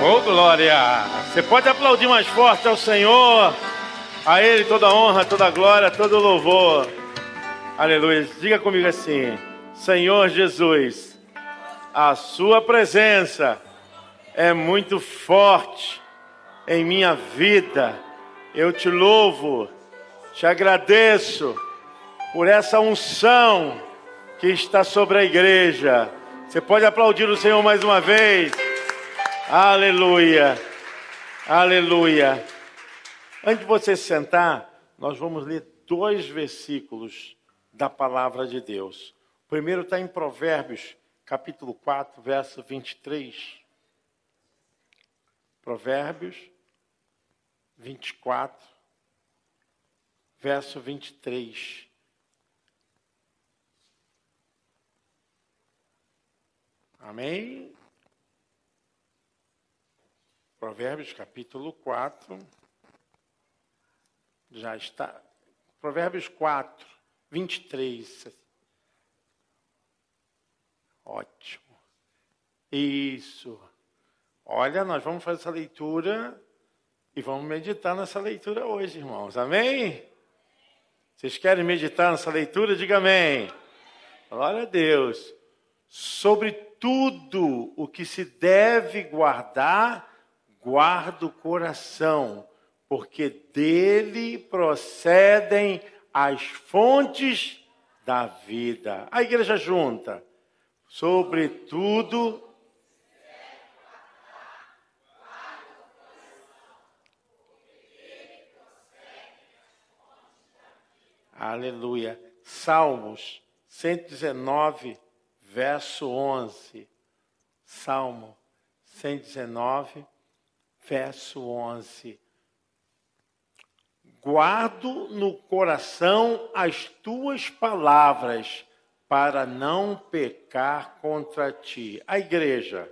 Oh, glória! Você pode aplaudir mais forte ao Senhor, a Ele toda honra, toda glória, todo louvor. Aleluia. Diga comigo assim: Senhor Jesus, a Sua presença é muito forte em minha vida. Eu te louvo, te agradeço por essa unção que está sobre a igreja. Você pode aplaudir o Senhor mais uma vez. Aleluia. Aleluia. Antes de você sentar, nós vamos ler dois versículos da palavra de Deus. O primeiro está em Provérbios, capítulo 4, verso 23. Provérbios 24, verso 23. Amém? Provérbios capítulo 4. Já está. Provérbios 4, 23. Ótimo. Isso. Olha, nós vamos fazer essa leitura e vamos meditar nessa leitura hoje, irmãos. Amém? Vocês querem meditar nessa leitura? Diga amém. Glória a Deus. Sobre tudo o que se deve guardar, guarda o coração, porque dele procedem as fontes da vida. A igreja junta. Sobretudo. Aleluia. Salmos 119, verso 11. Salmo 119, verso 11. Guardo no coração as tuas palavras, para não pecar contra ti. A igreja.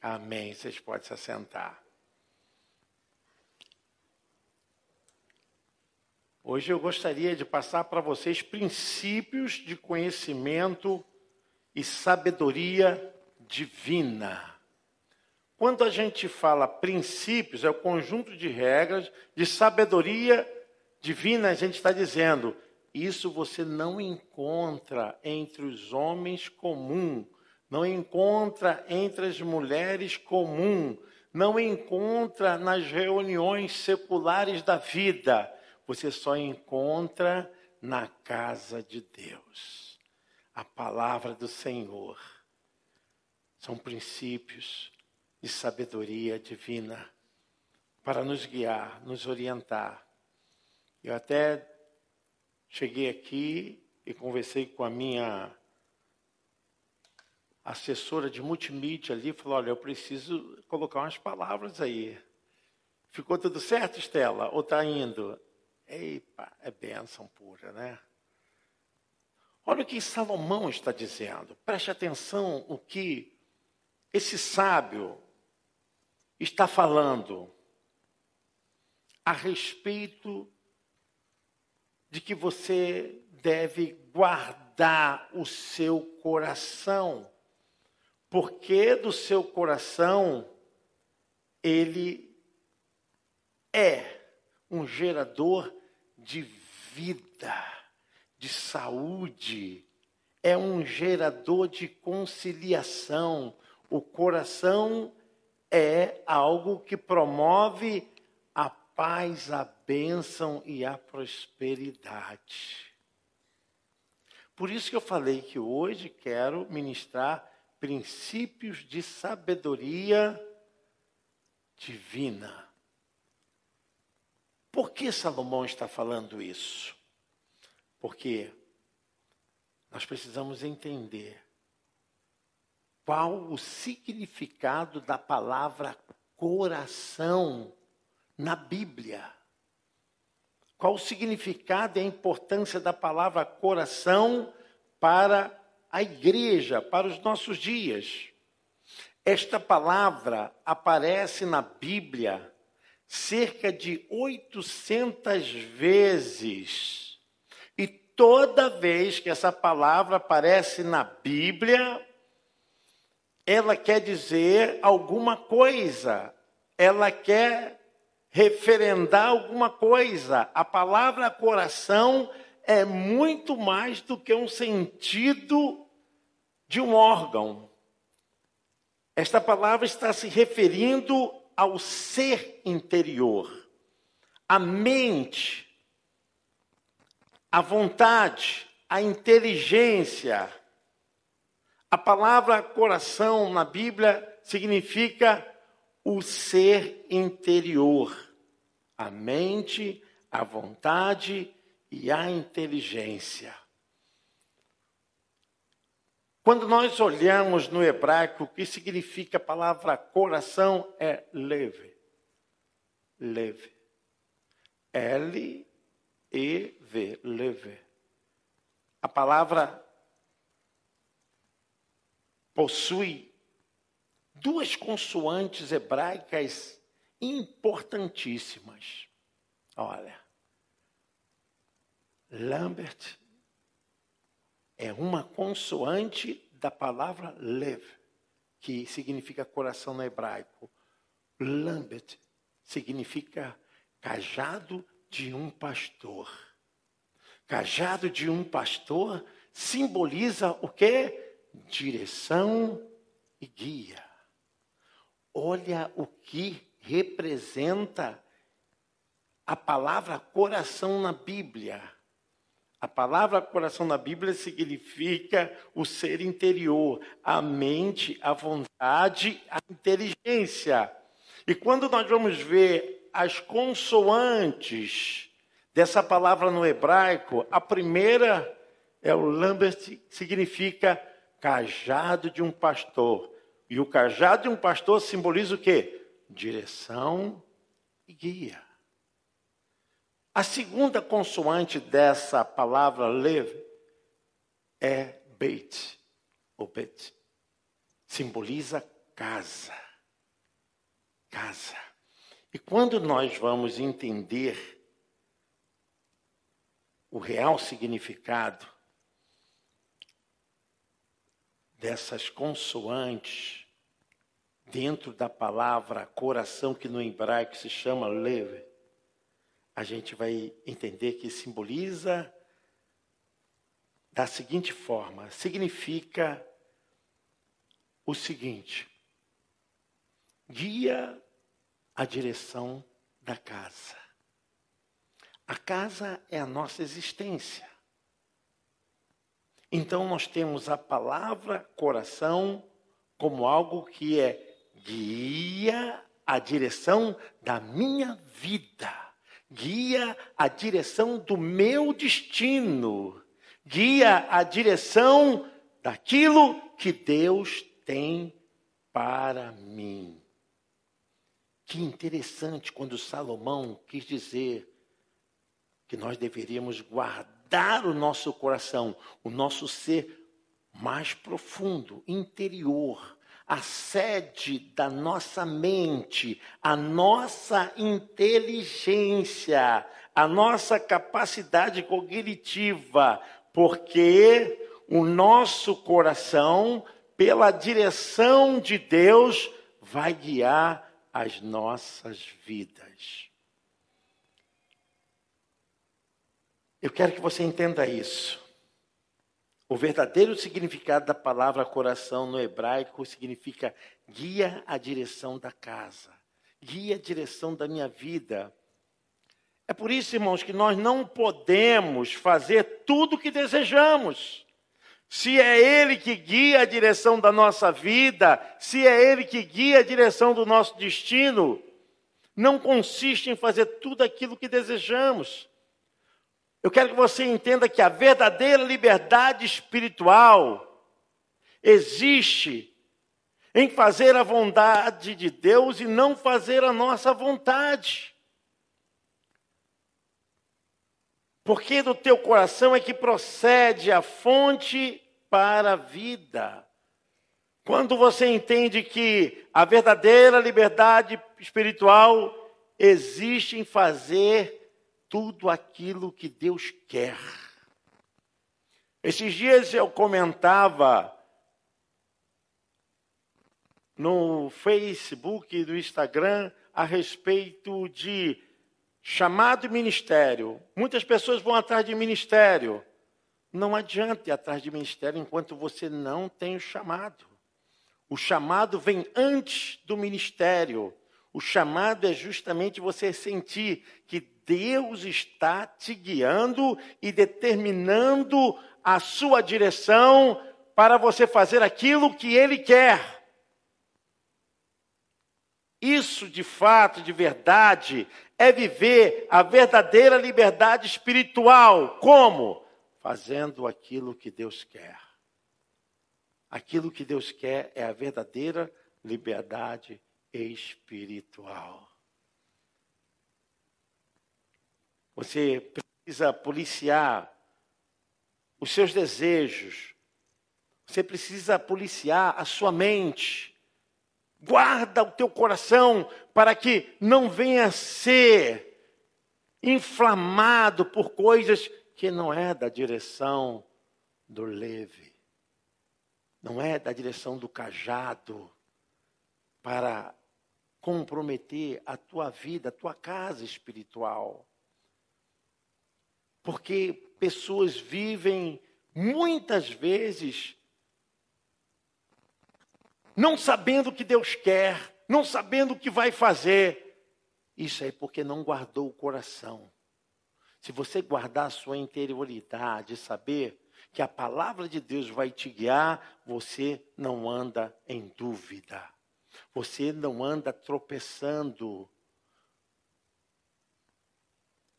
Amém. Vocês podem se assentar. Hoje eu gostaria de passar para vocês princípios de conhecimento e sabedoria divina. Quando a gente fala princípios, é o conjunto de regras de sabedoria divina, a gente está dizendo, isso você não encontra entre os homens comum, não encontra entre as mulheres comum, não encontra nas reuniões seculares da vida você só encontra na casa de Deus. A palavra do Senhor são princípios de sabedoria divina para nos guiar, nos orientar. Eu até cheguei aqui e conversei com a minha assessora de multimídia ali, falou: "Olha, eu preciso colocar umas palavras aí". Ficou tudo certo, Estela? Ou está indo? Epa, é bênção pura, né? Olha o que Salomão está dizendo. Preste atenção o que esse sábio está falando a respeito de que você deve guardar o seu coração, porque do seu coração ele é um gerador de vida, de saúde, é um gerador de conciliação. O coração é algo que promove a paz, a bênção e a prosperidade. Por isso que eu falei que hoje quero ministrar princípios de sabedoria divina. Por que Salomão está falando isso? Porque nós precisamos entender qual o significado da palavra coração na Bíblia. Qual o significado e a importância da palavra coração para a igreja, para os nossos dias. Esta palavra aparece na Bíblia cerca de 800 vezes. E toda vez que essa palavra aparece na Bíblia, ela quer dizer alguma coisa, ela quer referendar alguma coisa. A palavra coração é muito mais do que um sentido de um órgão. Esta palavra está se referindo ao ser interior, à mente, à vontade, à inteligência. A palavra coração na Bíblia significa o ser interior, a mente, a vontade e a inteligência. Quando nós olhamos no hebraico, o que significa a palavra coração é leve. Leve. L-E-V, leve. A palavra possui duas consoantes hebraicas importantíssimas. Olha, Lambert é uma consoante da palavra lev, que significa coração no hebraico. Lambert significa cajado de um pastor. Cajado de um pastor simboliza o que? Direção e guia. Olha o que representa a palavra coração na Bíblia. A palavra coração na Bíblia significa o ser interior, a mente, a vontade, a inteligência. E quando nós vamos ver as consoantes dessa palavra no hebraico, a primeira é o lambert, significa cajado de um pastor. E o cajado de um pastor simboliza o quê? Direção e guia. A segunda consoante dessa palavra lev é beit, ou bet. Simboliza casa. Casa. E quando nós vamos entender o real significado dessas consoantes dentro da palavra coração, que no hebraico se chama lev, a gente vai entender que simboliza da seguinte forma: significa o seguinte, guia a direção da casa. A casa é a nossa existência. Então nós temos a palavra coração como algo que é guia a direção da minha vida guia a direção do meu destino, guia a direção daquilo que Deus tem para mim. Que interessante quando Salomão quis dizer que nós deveríamos guardar o nosso coração, o nosso ser mais profundo, interior, a sede da nossa mente, a nossa inteligência, a nossa capacidade cognitiva, porque o nosso coração, pela direção de Deus, vai guiar as nossas vidas. Eu quero que você entenda isso. O verdadeiro significado da palavra coração no hebraico significa guia a direção da casa, guia a direção da minha vida. É por isso, irmãos, que nós não podemos fazer tudo o que desejamos. Se é Ele que guia a direção da nossa vida, se é Ele que guia a direção do nosso destino, não consiste em fazer tudo aquilo que desejamos. Eu quero que você entenda que a verdadeira liberdade espiritual existe em fazer a vontade de Deus e não fazer a nossa vontade. Porque do teu coração é que procede a fonte para a vida. Quando você entende que a verdadeira liberdade espiritual existe em fazer tudo aquilo que Deus quer. Esses dias eu comentava no Facebook, no Instagram, a respeito de chamado ministério. Muitas pessoas vão atrás de ministério. Não adianta ir atrás de ministério enquanto você não tem o chamado. O chamado vem antes do ministério. O chamado é justamente você sentir que Deus está te guiando e determinando a sua direção para você fazer aquilo que Ele quer. Isso, de fato, de verdade, é viver a verdadeira liberdade espiritual. Como? Fazendo aquilo que Deus quer. Aquilo que Deus quer é a verdadeira liberdade espiritual. Você precisa policiar os seus desejos. Você precisa policiar a sua mente Guarda o teu coração para que não venha ser inflamado por coisas que não é da direção do leve, não é da direção do cajado, para comprometer a tua vida, a tua casa espiritual. Porque pessoas vivem muitas vezes não sabendo o que Deus quer, não sabendo o que vai fazer. Isso é porque não guardou o coração. Se você guardar a sua interioridade, saber que a palavra de Deus vai te guiar, você não anda em dúvida. Você não anda tropeçando.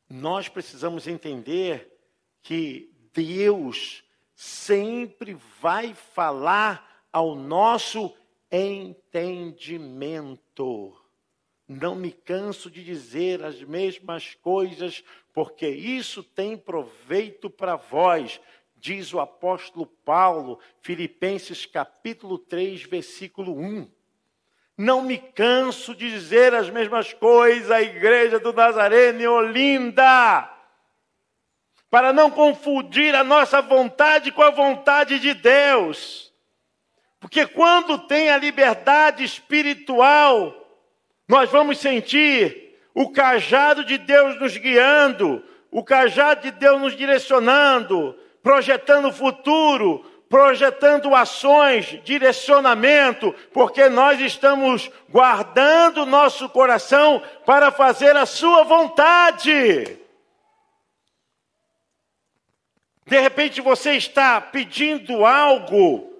Nós precisamos entender que Deus sempre vai falar ao nosso entendimento. Não me canso de dizer as mesmas coisas, porque isso tem proveito para vós, diz o apóstolo Paulo, Filipenses capítulo 3, versículo 1. Não me canso de dizer as mesmas coisas à igreja do Nazareno em Olinda, para não confundir a nossa vontade com a vontade de Deus. Porque quando tem a liberdade espiritual, nós vamos sentir o cajado de Deus nos guiando, o cajado de Deus nos direcionando, projetando o futuro, projetando ações, direcionamento, porque nós estamos guardando nosso coração para fazer a sua vontade. De repente você está pedindo algo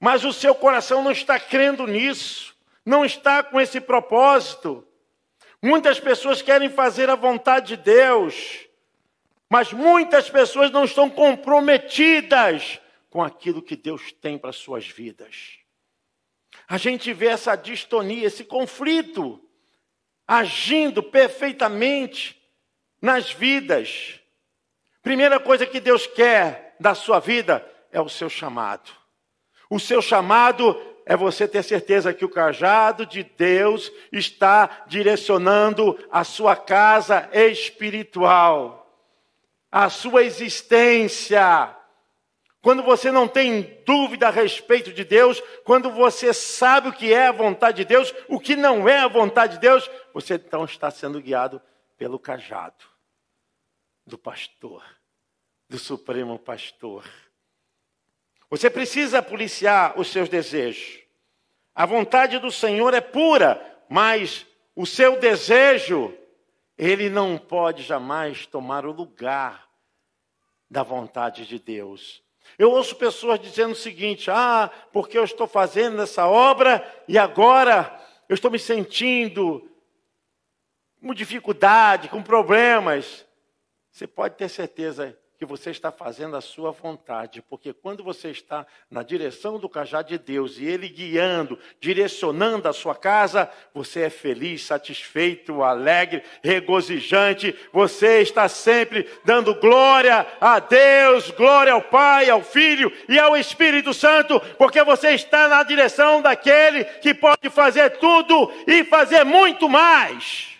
mas o seu coração não está crendo nisso, não está com esse propósito. Muitas pessoas querem fazer a vontade de Deus, mas muitas pessoas não estão comprometidas com aquilo que Deus tem para suas vidas. A gente vê essa distonia, esse conflito agindo perfeitamente nas vidas. Primeira coisa que Deus quer da sua vida é o seu chamado. O seu chamado é você ter certeza que o cajado de Deus está direcionando a sua casa espiritual, a sua existência. Quando você não tem dúvida a respeito de Deus, quando você sabe o que é a vontade de Deus, o que não é a vontade de Deus, você então está sendo guiado pelo cajado do pastor, do supremo pastor. Você precisa policiar os seus desejos. A vontade do Senhor é pura, mas o seu desejo, ele não pode jamais tomar o lugar da vontade de Deus. Eu ouço pessoas dizendo o seguinte: ah, porque eu estou fazendo essa obra e agora eu estou me sentindo com dificuldade, com problemas. Você pode ter certeza que você está fazendo a sua vontade, porque quando você está na direção do cajado de Deus e Ele guiando, direcionando a sua casa, você é feliz, satisfeito, alegre, regozijante, você está sempre dando glória a Deus, glória ao Pai, ao Filho e ao Espírito Santo, porque você está na direção daquele que pode fazer tudo e fazer muito mais.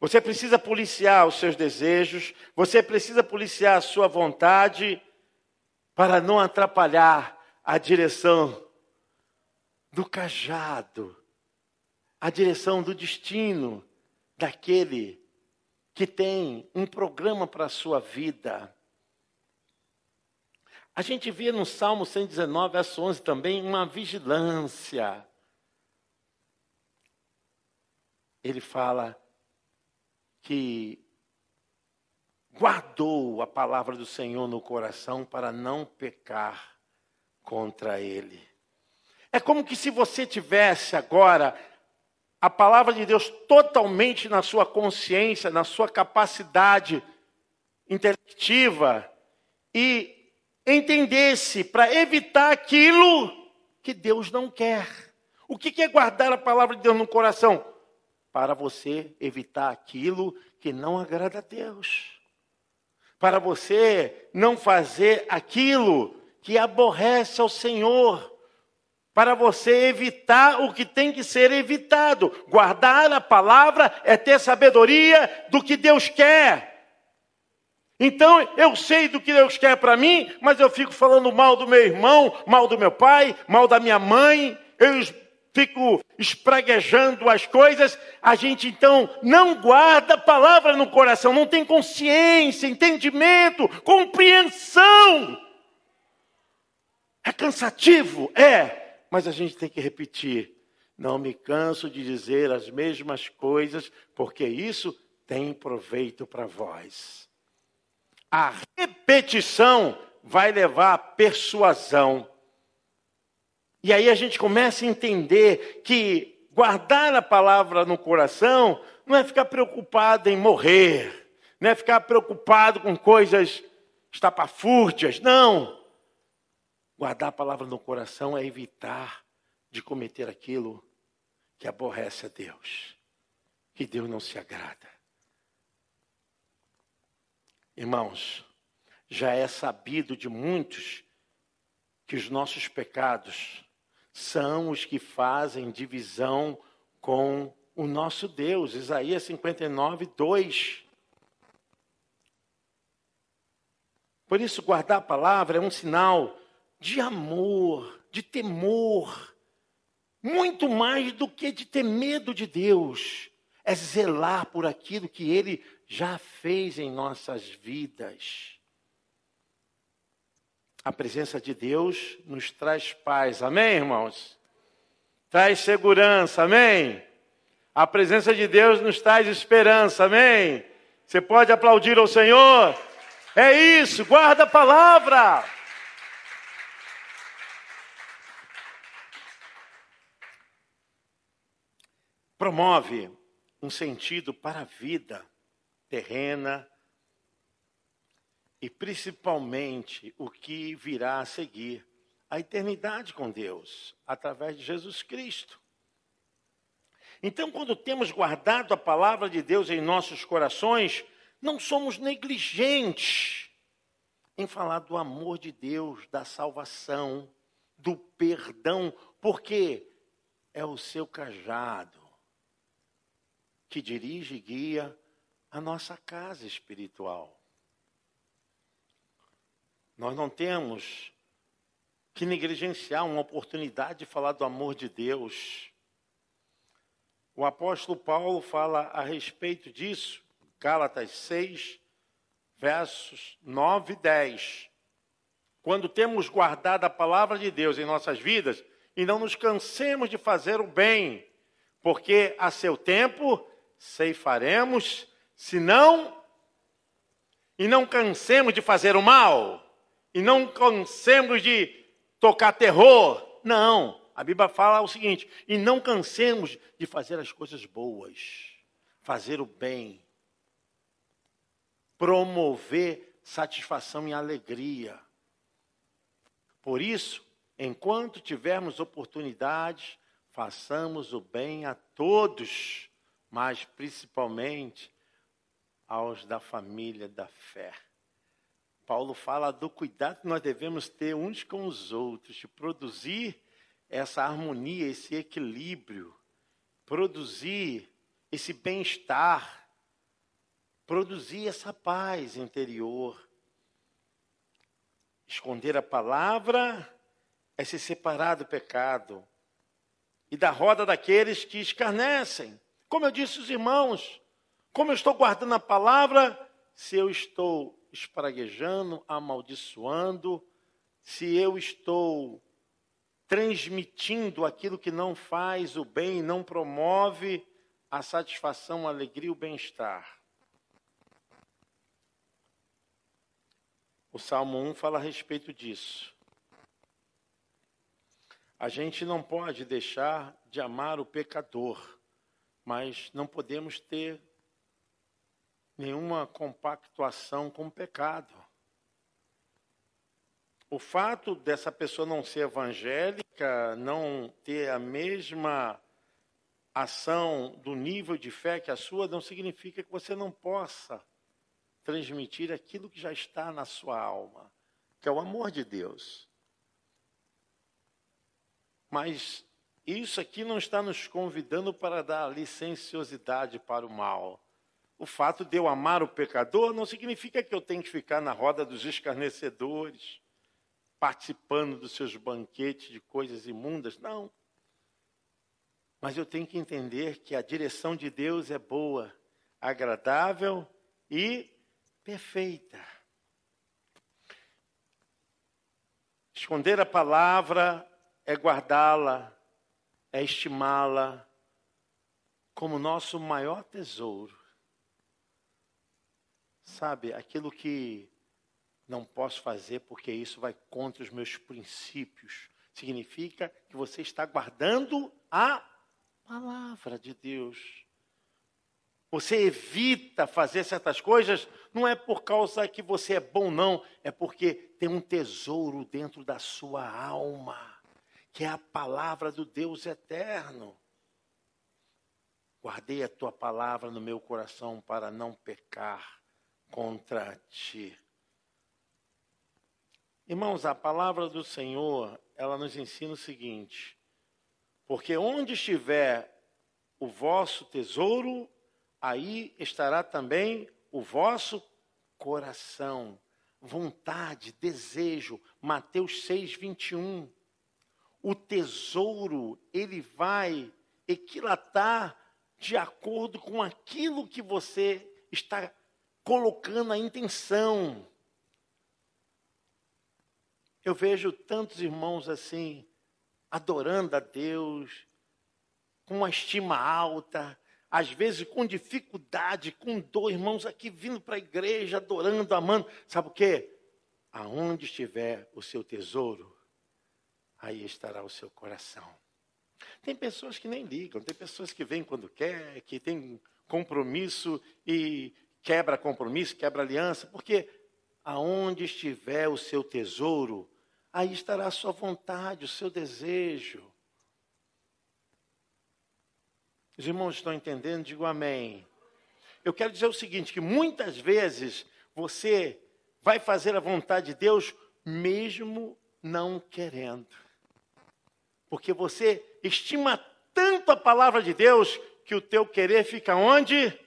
Você precisa policiar os seus desejos, você precisa policiar a sua vontade para não atrapalhar a direção do cajado, a direção do destino daquele que tem um programa para a sua vida. A gente vê no Salmo 119, verso 11 também, uma vigilância. Ele fala que guardou a palavra do Senhor no coração para não pecar contra ele. É como que se você tivesse agora a palavra de Deus totalmente na sua consciência, na sua capacidade intelectiva e entendesse para evitar aquilo que Deus não quer. O que é guardar a palavra de Deus no coração? Para você evitar aquilo que não agrada a Deus. Para você não fazer aquilo que aborrece ao Senhor para você evitar o que tem que ser evitado. Guardar a palavra é ter sabedoria do que Deus quer. Então, eu sei do que Deus quer para mim, mas eu fico falando mal do meu irmão, mal do meu pai, mal da minha mãe, eu fico espraguejando as coisas. A gente então não guarda a palavra no coração, não tem consciência, entendimento, compreensão. É cansativo? É mas a gente tem que repetir. Não me canso de dizer as mesmas coisas, porque isso tem proveito para vós. A repetição vai levar à persuasão. E aí a gente começa a entender que guardar a palavra no coração não é ficar preocupado em morrer, não é ficar preocupado com coisas estapafúrdias, não. Guardar a palavra no coração é evitar de cometer aquilo que aborrece a Deus, que Deus não se agrada. Irmãos, já é sabido de muitos que os nossos pecados são os que fazem divisão com o nosso Deus. Isaías 59, 2. Por isso, guardar a palavra é um sinal de amor, de temor, muito mais do que de ter medo de Deus, é zelar por aquilo que Ele já fez em nossas vidas. A presença de Deus nos traz paz, amém, irmãos? Traz segurança, amém? A presença de Deus nos traz esperança, amém? Você pode aplaudir ao Senhor? É isso, guarda a palavra. promove um sentido para a vida terrena e principalmente o que virá a seguir, a eternidade com Deus, através de Jesus Cristo. Então, quando temos guardado a palavra de Deus em nossos corações, não somos negligentes em falar do amor de Deus, da salvação, do perdão, porque é o seu cajado que dirige e guia a nossa casa espiritual. Nós não temos que negligenciar uma oportunidade de falar do amor de Deus. O apóstolo Paulo fala a respeito disso, Gálatas 6, versos 9 e 10. Quando temos guardado a palavra de Deus em nossas vidas, e não nos cansemos de fazer o bem, porque a seu tempo ceifaremos, se não, e não cansemos de fazer o mal, e não cansemos de tocar terror. Não, a Bíblia fala o seguinte: e não cansemos de fazer as coisas boas, fazer o bem, promover satisfação e alegria. Por isso, enquanto tivermos oportunidades, façamos o bem a todos mas principalmente aos da família da fé. Paulo fala do cuidado que nós devemos ter uns com os outros, de produzir essa harmonia, esse equilíbrio, produzir esse bem-estar produzir essa paz interior. Esconder a palavra é se separar do pecado e da roda daqueles que escarnecem. Como eu disse os irmãos, como eu estou guardando a palavra, se eu estou espraguejando, amaldiçoando, se eu estou transmitindo aquilo que não faz o bem, não promove a satisfação, a alegria o bem-estar. O Salmo 1 fala a respeito disso. A gente não pode deixar de amar o pecador, mas não podemos ter nenhuma compactuação com o pecado. O fato dessa pessoa não ser evangélica, não ter a mesma ação do nível de fé que a sua, não significa que você não possa transmitir aquilo que já está na sua alma, que é o amor de Deus. Mas isso aqui não está nos convidando para dar licenciosidade para o mal. O fato de eu amar o pecador não significa que eu tenho que ficar na roda dos escarnecedores participando dos seus banquetes de coisas imundas. Não. Mas eu tenho que entender que a direção de Deus é boa, agradável e perfeita. Esconder a palavra é guardá-la, é estimá-la como nosso maior tesouro. Sabe, aquilo que não posso fazer porque isso vai contra os meus princípios. Significa que você está guardando a palavra de Deus. Você evita fazer certas coisas, não é por causa que você é bom, não, é porque tem um tesouro dentro da sua alma, que é a palavra do Deus eterno. Guardei a tua palavra no meu coração para não pecar contra ti. Irmãos, a palavra do Senhor, ela nos ensina o seguinte: porque onde estiver o vosso tesouro, aí estará também o vosso coração, vontade, desejo. Mateus 6, 21. O tesouro, ele vai equilatar de acordo com aquilo que você está colocando a intenção. Eu vejo tantos irmãos assim, adorando a Deus, com uma estima alta, às vezes com dificuldade, com dor, irmãos aqui vindo para a igreja, adorando, amando. Sabe o quê? Aonde estiver o seu tesouro, aí estará o seu coração. Tem pessoas que nem ligam, tem pessoas que vêm quando quer, que tem compromisso e quebra compromisso, quebra aliança, porque aonde estiver o seu tesouro, aí estará a sua vontade, o seu desejo. Os irmãos estão entendendo? Digo amém. Eu quero dizer o seguinte: que muitas vezes você vai fazer a vontade de Deus mesmo não querendo. Porque você estima tanto a palavra de Deus que o teu querer fica onde?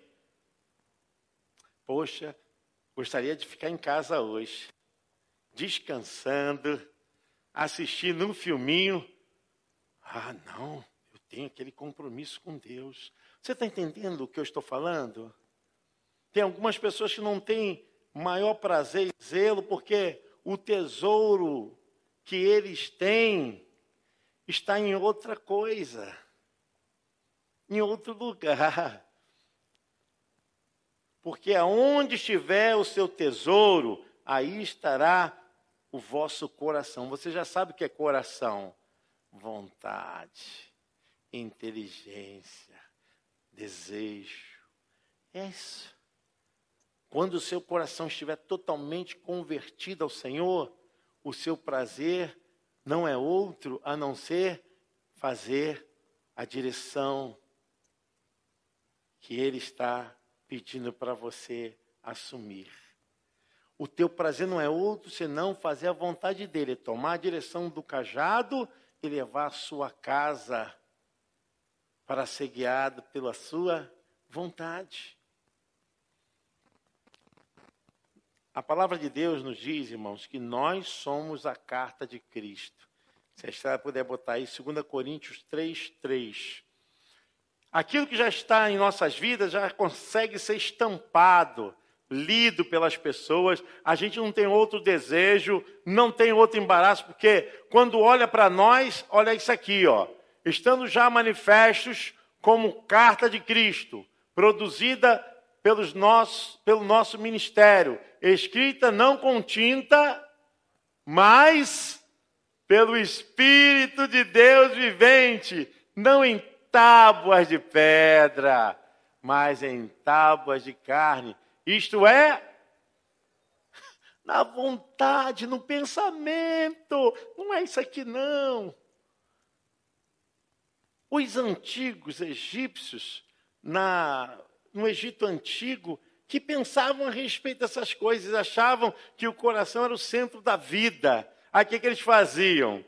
Poxa, gostaria de ficar em casa hoje, descansando, assistindo um filminho. Ah, não, eu tenho aquele compromisso com Deus. Você está entendendo o que eu estou falando? Tem algumas pessoas que não têm maior prazer e zelo porque o tesouro que eles têm está em outra coisa, em outro lugar. Porque aonde estiver o seu tesouro, aí estará o vosso coração. Você já sabe o que é coração? Vontade, inteligência, desejo. É isso. Quando o seu coração estiver totalmente convertido ao Senhor, o seu prazer não é outro a não ser fazer a direção que Ele está pedindo para você assumir. O teu prazer não é outro senão fazer a vontade dele, tomar a direção do cajado e levar a sua casa para ser guiado pela sua vontade. A palavra de Deus nos diz, irmãos, que nós somos a carta de Cristo. Se a estrada puder botar aí, 2 Coríntios 3, 3. Aquilo que já está em nossas vidas já consegue ser estampado, lido pelas pessoas. A gente não tem outro desejo, não tem outro embaraço, porque quando olha para nós, olha isso aqui, ó. Estando já manifestos como carta de Cristo, produzida pelos nossos, pelo nosso ministério, escrita não com tinta, mas pelo Espírito de Deus vivente, não em tábuas de pedra, mas em tábuas de carne. Isto é, na vontade, no pensamento. Não é isso aqui, não. Os antigos egípcios, na, no Egito Antigo, que pensavam a respeito dessas coisas, achavam que o coração era o centro da vida. Aí o que, que eles faziam?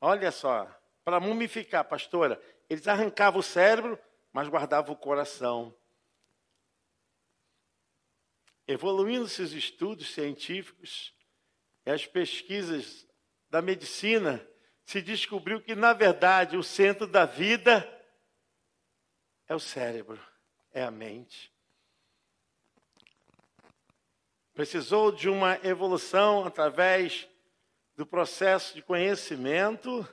Olha só, para mumificar, pastora, eles arrancavam o cérebro, mas guardavam o coração. Evoluindo-se os estudos científicos e as pesquisas da medicina, se descobriu que, na verdade, o centro da vida é o cérebro, é a mente. Precisou de uma evolução através do processo de conhecimento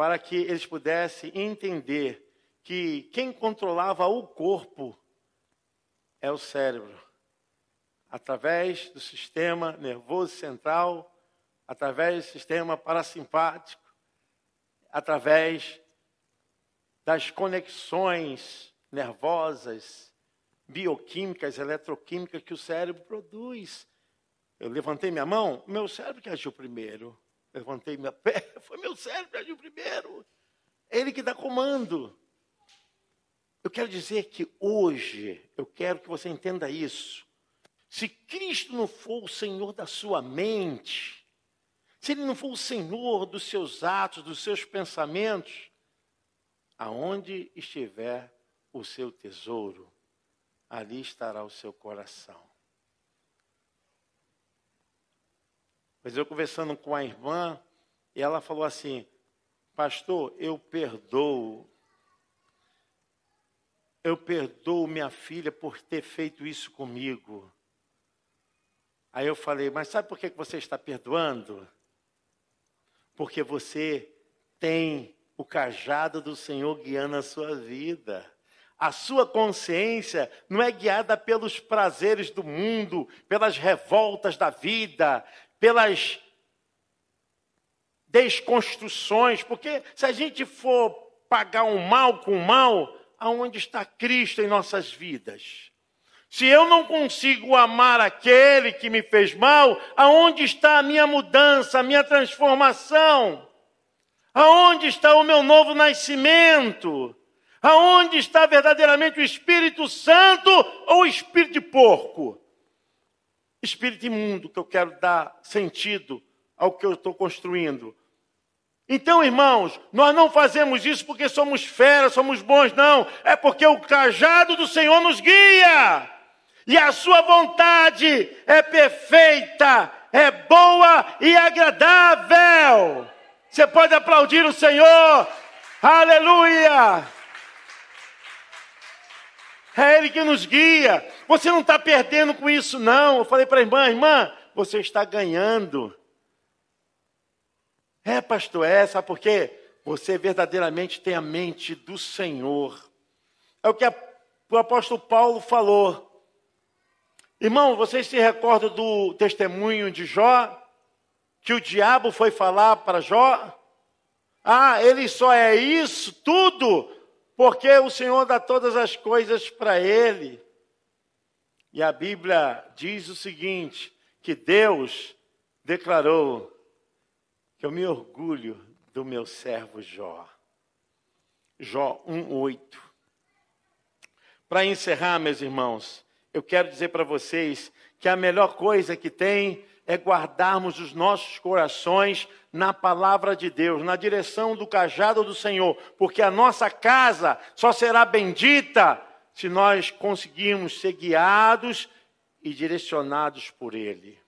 para que eles pudessem entender que quem controlava o corpo é o cérebro, através do sistema nervoso central, através do sistema parasimpático, através das conexões nervosas, bioquímicas, eletroquímicas que o cérebro produz. Eu levantei minha mão, meu cérebro que agiu primeiro levantei minha pé, foi meu cérebro que agiu primeiro. É ele que dá comando. Eu quero dizer que hoje, eu quero que você entenda isso. Se Cristo não for o Senhor da sua mente, se Ele não for o Senhor dos seus atos, dos seus pensamentos, aonde estiver o seu tesouro, ali estará o seu coração. Mas eu conversando com a irmã, e ela falou assim: Pastor, eu perdoo. Eu perdoo minha filha por ter feito isso comigo. Aí eu falei: Mas sabe por que você está perdoando? Porque você tem o cajado do Senhor guiando a sua vida. A sua consciência não é guiada pelos prazeres do mundo, pelas revoltas da vida, pelas desconstruções, porque se a gente for pagar um mal com um mal, aonde está Cristo em nossas vidas? Se eu não consigo amar aquele que me fez mal, aonde está a minha mudança, a minha transformação? Aonde está o meu novo nascimento? Aonde está verdadeiramente o Espírito Santo ou o espírito de porco? Espírito imundo que eu quero dar sentido ao que eu estou construindo. Então, irmãos, nós não fazemos isso porque somos feras, somos bons, não. É porque o cajado do Senhor nos guia. E a sua vontade é perfeita, é boa e agradável. Você pode aplaudir o Senhor. Aleluia! É Ele que nos guia. Você não está perdendo com isso, não. Eu falei para a irmã, irmã, você está ganhando. É, pastor, é, sabe por quê? Você verdadeiramente tem a mente do Senhor. É o que a, o apóstolo Paulo falou. Irmão, vocês se recordam do testemunho de Jó? Que o diabo foi falar para Jó? Ah, ele só é isso tudo porque o Senhor dá todas as coisas para ele. E a Bíblia diz o seguinte: que Deus declarou que eu me orgulho do meu servo Jó. Jó 1:8. Para encerrar, meus irmãos, eu quero dizer para vocês que a melhor coisa que tem é guardarmos os nossos corações na palavra de Deus, na direção do cajado do Senhor, porque a nossa casa só será bendita se nós conseguirmos ser guiados e direcionados por Ele.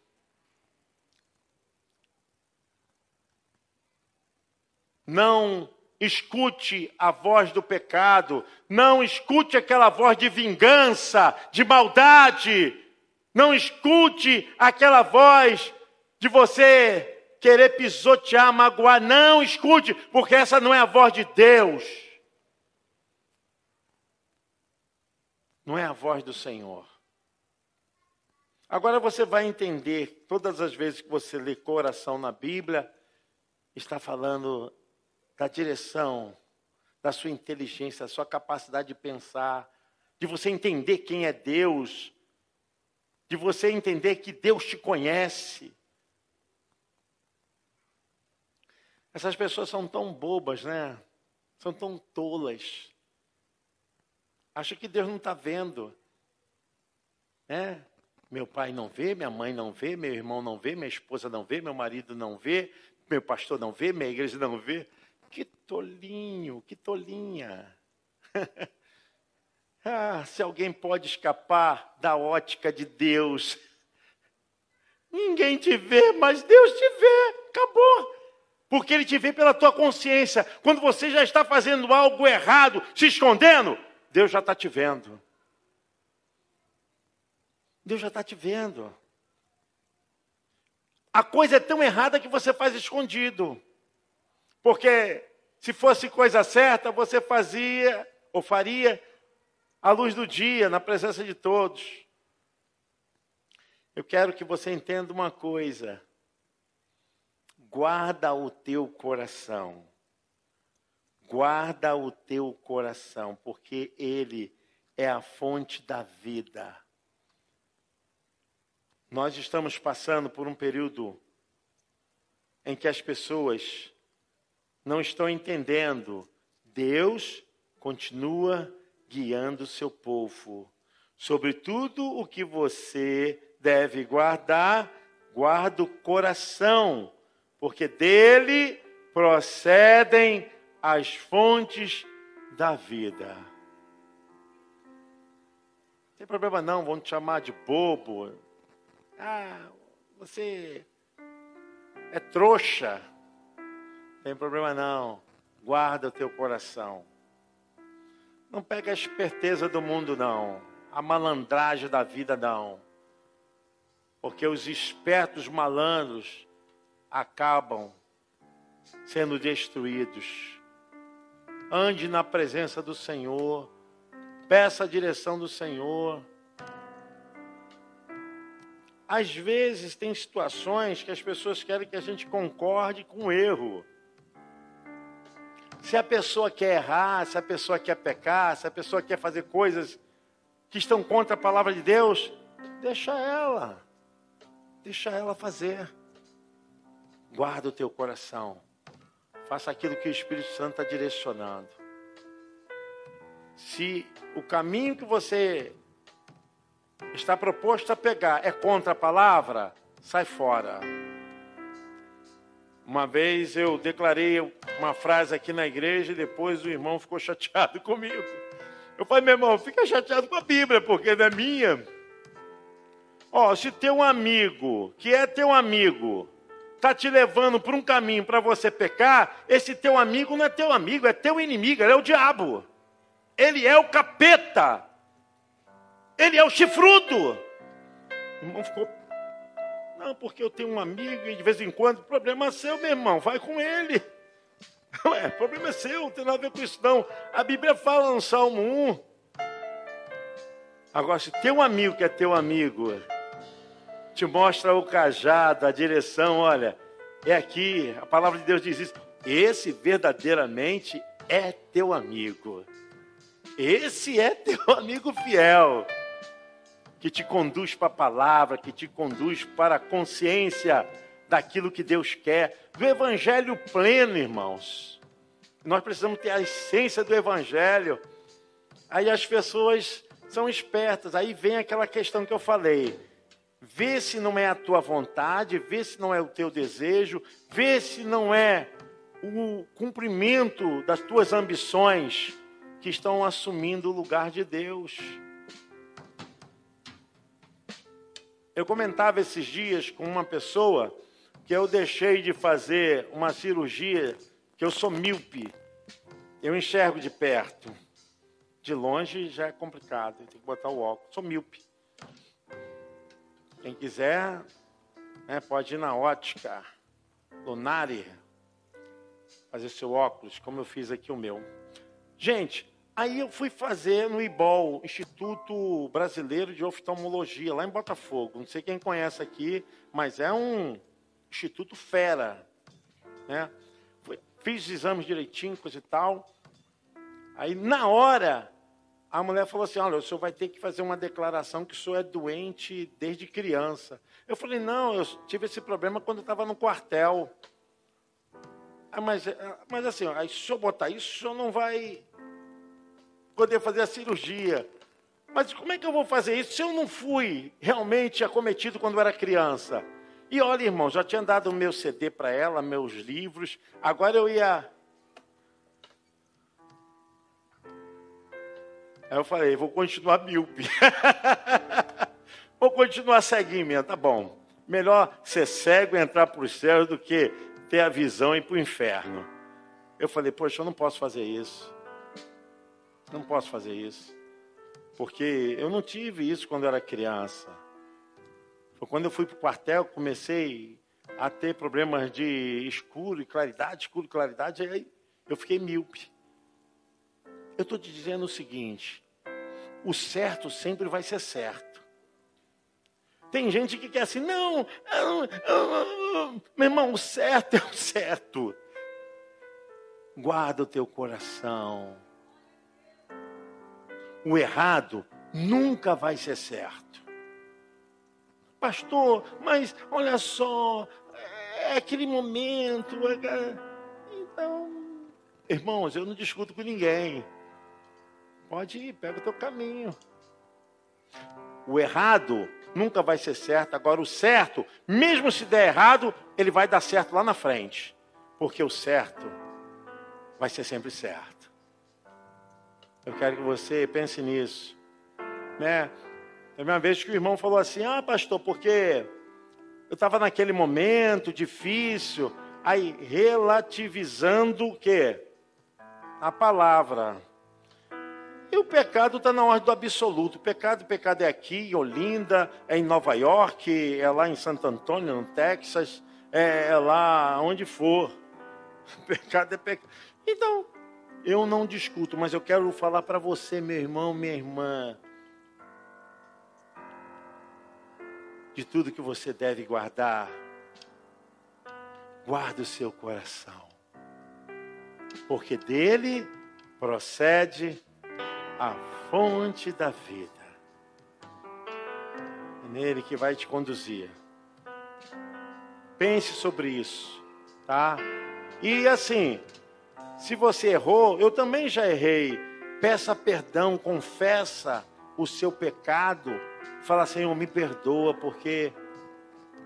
Não escute a voz do pecado, não escute aquela voz de vingança, de maldade, não escute aquela voz de você querer pisotear, magoar, não escute, porque essa não é a voz de Deus. Não é a voz do Senhor. Agora você vai entender, todas as vezes que você lê coração na Bíblia, está falando da direção, da sua inteligência, da sua capacidade de pensar, de você entender quem é Deus, de você entender que Deus te conhece. Essas pessoas são tão bobas, né? São tão tolas. Acha que Deus não está vendo. né? Meu pai não vê, minha mãe não vê, meu irmão não vê, minha esposa não vê, meu marido não vê, meu pastor não vê, minha igreja não vê. Que tolinho, que tolinha. ah, se alguém pode escapar da ótica de Deus. Ninguém te vê, mas Deus te vê. Acabou. Porque Ele te vê pela tua consciência. Quando você já está fazendo algo errado, se escondendo, Deus já está te vendo. Deus já está te vendo. A coisa é tão errada que você faz escondido. Porque se fosse coisa certa, você fazia ou faria à luz do dia, na presença de todos. Eu quero que você entenda uma coisa. Guarda o teu coração. Guarda o teu coração, porque ele é a fonte da vida. Nós estamos passando por um período em que as pessoas não estão entendendo. Deus continua guiando o seu povo. Sobre tudo o que você deve guardar, guarda o coração, porque dele procedem as fontes da vida. Não tem problema não, vão te chamar de bobo. Ah, você é trouxa. Tem problema não. Guarda o teu coração. Não pega a esperteza do mundo, não. A malandragem da vida, não. Porque os espertos malandros acabam sendo destruídos. Ande na presença do Senhor. Peça a direção do Senhor. Às vezes tem situações que as pessoas querem que a gente concorde com o erro. Se a pessoa quer errar, se a pessoa quer pecar, se a pessoa quer fazer coisas que estão contra a palavra de Deus, deixa ela. Deixa ela fazer. Guarda o teu coração. Faça aquilo que o Espírito Santo está direcionando. Se o caminho que você está proposto a pegar é contra a palavra, sai fora. Uma vez eu declarei uma frase aqui na igreja e depois o irmão ficou chateado comigo. Eu falei, meu irmão, fica chateado com a Bíblia, porque não é minha. Ó, oh, se teu amigo, que é teu amigo, está te levando por um caminho para você pecar, esse teu amigo não é teu amigo, é teu inimigo, ele é o diabo. Ele é o capeta. Ele é o chifrudo. O irmão ficou não, porque eu tenho um amigo e de vez em quando, problema é seu, meu irmão, vai com ele. Ué, problema é seu, não tem nada a ver com isso não. A Bíblia fala no Salmo 1. Agora, se teu amigo que é teu amigo, te mostra o cajado, a direção, olha, é aqui, a palavra de Deus diz isso. Esse verdadeiramente é teu amigo. Esse é teu amigo fiel que te conduz para a palavra, que te conduz para a consciência daquilo que Deus quer, do evangelho pleno, irmãos. Nós precisamos ter a essência do evangelho. Aí as pessoas são espertas, aí vem aquela questão que eu falei. Vê se não é a tua vontade, vê se não é o teu desejo, vê se não é o cumprimento das tuas ambições que estão assumindo o lugar de Deus. Eu comentava esses dias com uma pessoa que eu deixei de fazer uma cirurgia, que eu sou míope. Eu enxergo de perto. De longe já é complicado, tem que botar o óculos. Sou míope. Quem quiser, né, pode ir na ótica, Lunari, fazer seu óculos, como eu fiz aqui o meu. Gente, Aí eu fui fazer no IBOL, Instituto Brasileiro de Oftalmologia, lá em Botafogo. Não sei quem conhece aqui, mas é um instituto fera. Né? Fiz exames direitinho, coisa e tal. Aí, na hora, a mulher falou assim: Olha, o senhor vai ter que fazer uma declaração que o senhor é doente desde criança. Eu falei: Não, eu tive esse problema quando estava no quartel. Ah, mas, mas assim, se o senhor botar isso, o senhor não vai poder fazer a cirurgia. Mas como é que eu vou fazer isso se eu não fui realmente acometido quando era criança? E olha, irmão, já tinha dado o meu CD para ela, meus livros. Agora eu ia. Aí eu falei, vou continuar míope. vou continuar ceguinho, tá bom. Melhor ser cego e entrar para o céu do que ter a visão e ir para o inferno. Eu falei, poxa, eu não posso fazer isso. Não posso fazer isso. Porque eu não tive isso quando eu era criança. Foi quando eu fui para o quartel, comecei a ter problemas de escuro e claridade, escuro e claridade, aí eu fiquei míope. Eu estou te dizendo o seguinte: o certo sempre vai ser certo. Tem gente que quer assim, não, meu irmão, o certo é o certo. Guarda o teu coração o errado nunca vai ser certo. Pastor, mas olha só, é aquele momento. É... Então, irmãos, eu não discuto com ninguém. Pode ir, pega o teu caminho. O errado nunca vai ser certo. Agora, o certo, mesmo se der errado, ele vai dar certo lá na frente. Porque o certo vai ser sempre certo. Eu quero que você pense nisso. Né? Teve uma vez que o irmão falou assim: Ah, pastor, porque eu estava naquele momento difícil, aí relativizando o quê? A palavra. E o pecado está na ordem do absoluto. O pecado, o pecado é aqui, em Olinda, é em Nova York, é lá em Santo Antônio, no Texas, é, é lá onde for. O pecado é pecado. Então, eu não discuto, mas eu quero falar para você, meu irmão, minha irmã, de tudo que você deve guardar. Guarda o seu coração, porque dele procede a fonte da vida. É nele que vai te conduzir. Pense sobre isso, tá? E assim, se você errou, eu também já errei. Peça perdão, confessa o seu pecado. Fala, Senhor, me perdoa, porque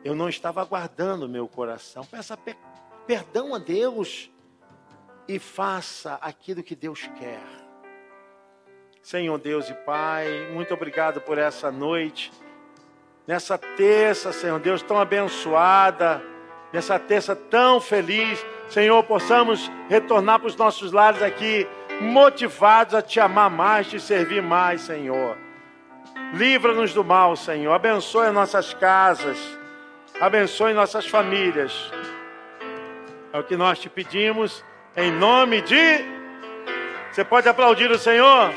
eu não estava guardando meu coração. Peça pe perdão a Deus e faça aquilo que Deus quer. Senhor Deus e Pai, muito obrigado por essa noite. Nessa terça, Senhor Deus, tão abençoada, nessa terça tão feliz Senhor, possamos retornar para os nossos lares aqui, motivados a te amar mais, te servir mais, Senhor. Livra-nos do mal, Senhor. Abençoe nossas casas. Abençoe nossas famílias. É o que nós te pedimos, em nome de. Você pode aplaudir o Senhor?